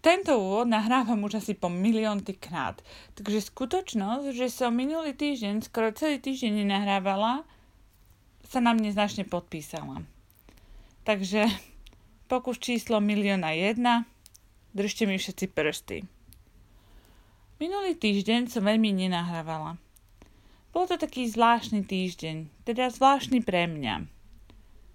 tento úvod nahrávam už asi po miliónty krát. Takže skutočnosť, že som minulý týždeň, skoro celý týždeň nenahrávala, sa na mne značne podpísala. Takže pokus číslo milióna jedna, držte mi všetci prsty. Minulý týždeň som veľmi nenahrávala. Bol to taký zvláštny týždeň, teda zvláštny pre mňa.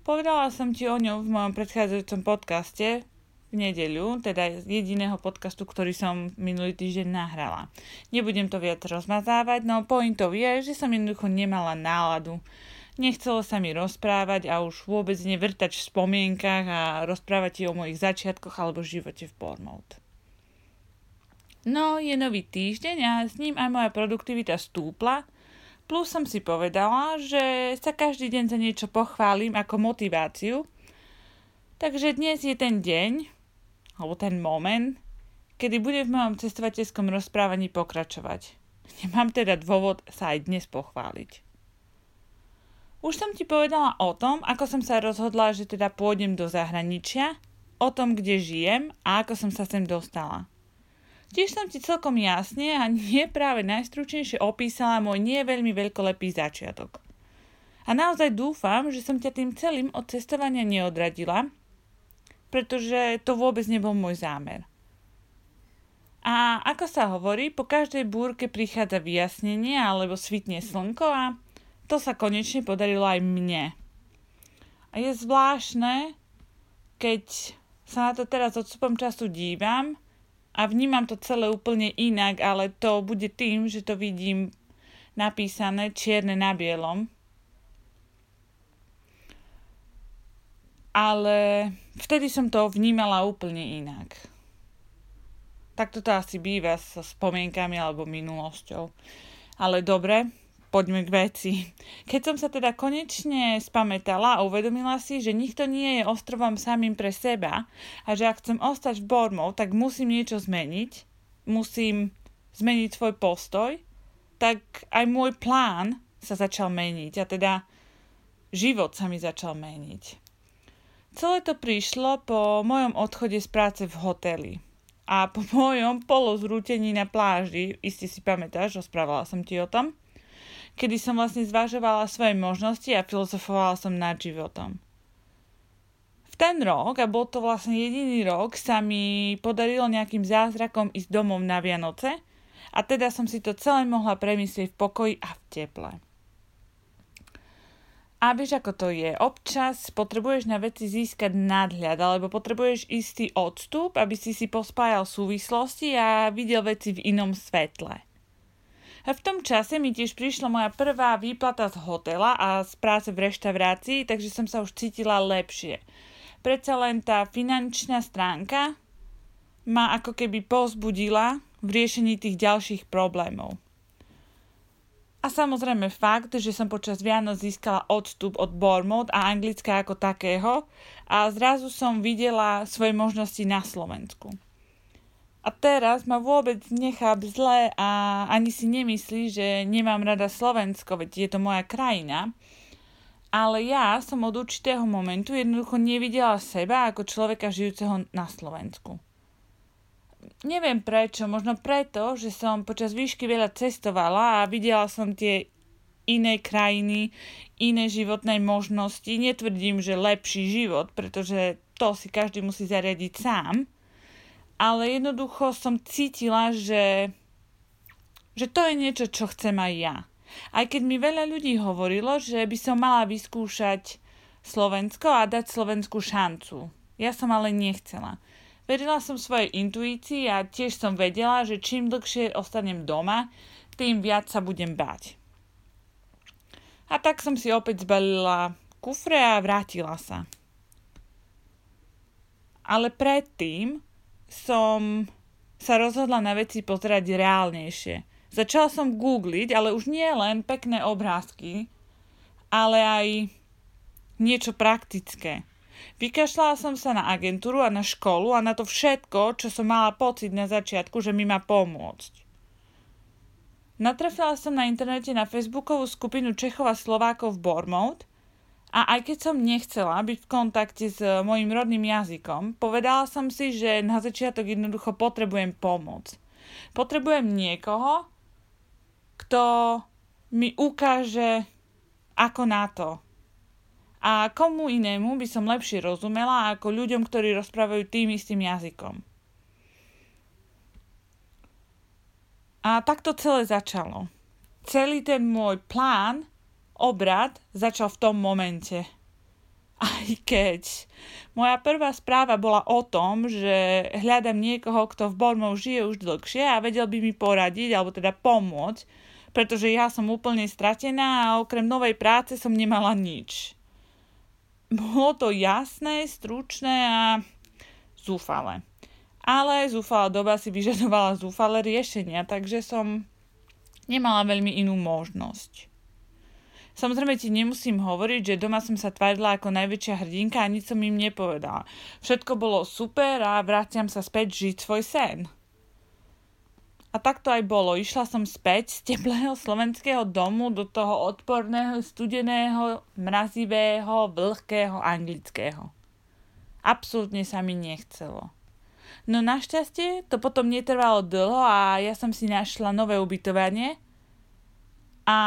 Povedala som ti o ňom v mojom predchádzajúcom podcaste, v nedeľu, teda jediného podcastu, ktorý som minulý týždeň nahrala. Nebudem to viac rozmazávať, no pointou je, že som jednoducho nemala náladu. Nechcelo sa mi rozprávať a už vôbec nevrtať v spomienkach a rozprávať ti o mojich začiatkoch alebo živote v Bournemouth. No, je nový týždeň a s ním aj moja produktivita stúpla, plus som si povedala, že sa každý deň za niečo pochválim ako motiváciu, Takže dnes je ten deň, alebo ten moment, kedy bude v mojom cestovateľskom rozprávaní pokračovať. Nemám teda dôvod sa aj dnes pochváliť. Už som ti povedala o tom, ako som sa rozhodla, že teda pôjdem do zahraničia, o tom, kde žijem a ako som sa sem dostala. Tiež som ti celkom jasne a nie práve najstručnejšie opísala môj nie veľmi veľkolepý začiatok. A naozaj dúfam, že som ťa tým celým od cestovania neodradila pretože to vôbec nebol môj zámer. A ako sa hovorí, po každej búrke prichádza vyjasnenie alebo svitne slnko a to sa konečne podarilo aj mne. A je zvláštne, keď sa na to teraz odstupom času dívam a vnímam to celé úplne inak, ale to bude tým, že to vidím napísané čierne na bielom ale vtedy som to vnímala úplne inak. Takto to asi býva so spomienkami alebo minulosťou. Ale dobre, poďme k veci. Keď som sa teda konečne spametala a uvedomila si, že nikto nie je ostrovom samým pre seba a že ak chcem ostať v Bormov, tak musím niečo zmeniť, musím zmeniť svoj postoj, tak aj môj plán sa začal meniť a teda život sa mi začal meniť. Celé to prišlo po mojom odchode z práce v hoteli a po mojom polozrútení na pláži, iste si pamätáš, rozprávala som ti o tom, kedy som vlastne zvažovala svoje možnosti a filozofovala som nad životom. V ten rok, a bol to vlastne jediný rok, sa mi podarilo nejakým zázrakom ísť domov na Vianoce a teda som si to celé mohla premyslieť v pokoji a v teple. A vieš, ako to je. Občas potrebuješ na veci získať nadhľad, alebo potrebuješ istý odstup, aby si si pospájal súvislosti a videl veci v inom svetle. A v tom čase mi tiež prišla moja prvá výplata z hotela a z práce v reštaurácii, takže som sa už cítila lepšie. Predsa len tá finančná stránka ma ako keby pozbudila v riešení tých ďalších problémov. A samozrejme fakt, že som počas Vianoc získala odstup od Bormod a Anglická ako takého a zrazu som videla svoje možnosti na Slovensku. A teraz ma vôbec necháp zle a ani si nemyslí, že nemám rada Slovensko, veď je to moja krajina. Ale ja som od určitého momentu jednoducho nevidela seba ako človeka žijúceho na Slovensku neviem prečo, možno preto, že som počas výšky veľa cestovala a videla som tie iné krajiny, iné životné možnosti. Netvrdím, že lepší život, pretože to si každý musí zariadiť sám. Ale jednoducho som cítila, že, že to je niečo, čo chcem aj ja. Aj keď mi veľa ľudí hovorilo, že by som mala vyskúšať Slovensko a dať Slovensku šancu. Ja som ale nechcela. Verila som svojej intuícii a tiež som vedela, že čím dlhšie ostanem doma, tým viac sa budem báť. A tak som si opäť zbalila kufre a vrátila sa. Ale predtým som sa rozhodla na veci pozerať reálnejšie. Začala som googliť, ale už nie len pekné obrázky, ale aj niečo praktické. Vykašľala som sa na agentúru a na školu a na to všetko, čo som mala pocit na začiatku, že mi má pomôcť. Natrafila som na internete na facebookovú skupinu Čechov a Slovákov v Bormouth A aj keď som nechcela byť v kontakte s mojim rodným jazykom, povedala som si, že na začiatok jednoducho potrebujem pomoc. Potrebujem niekoho, kto mi ukáže, ako na to. A komu inému by som lepšie rozumela ako ľuďom, ktorí rozprávajú tým istým jazykom. A tak to celé začalo. Celý ten môj plán, obrad, začal v tom momente. Aj keď moja prvá správa bola o tom, že hľadám niekoho, kto v Bormov žije už dlhšie a vedel by mi poradiť, alebo teda pomôcť, pretože ja som úplne stratená a okrem novej práce som nemala nič. Bolo to jasné, stručné a zúfale. Ale zúfalá doba si vyžadovala zúfale riešenia, takže som nemala veľmi inú možnosť. Samozrejme ti nemusím hovoriť, že doma som sa tvárila ako najväčšia hrdinka a nič som im nepovedala. Všetko bolo super a vraciam sa späť žiť svoj sen. A tak to aj bolo. Išla som späť z teplého slovenského domu do toho odporného, studeného, mrazivého, vlhkého anglického. Absolútne sa mi nechcelo. No našťastie to potom netrvalo dlho a ja som si našla nové ubytovanie a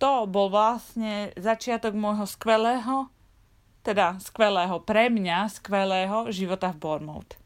to bol vlastne začiatok môjho skvelého, teda skvelého pre mňa, skvelého života v Bournemouth.